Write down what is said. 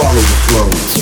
follow the flow.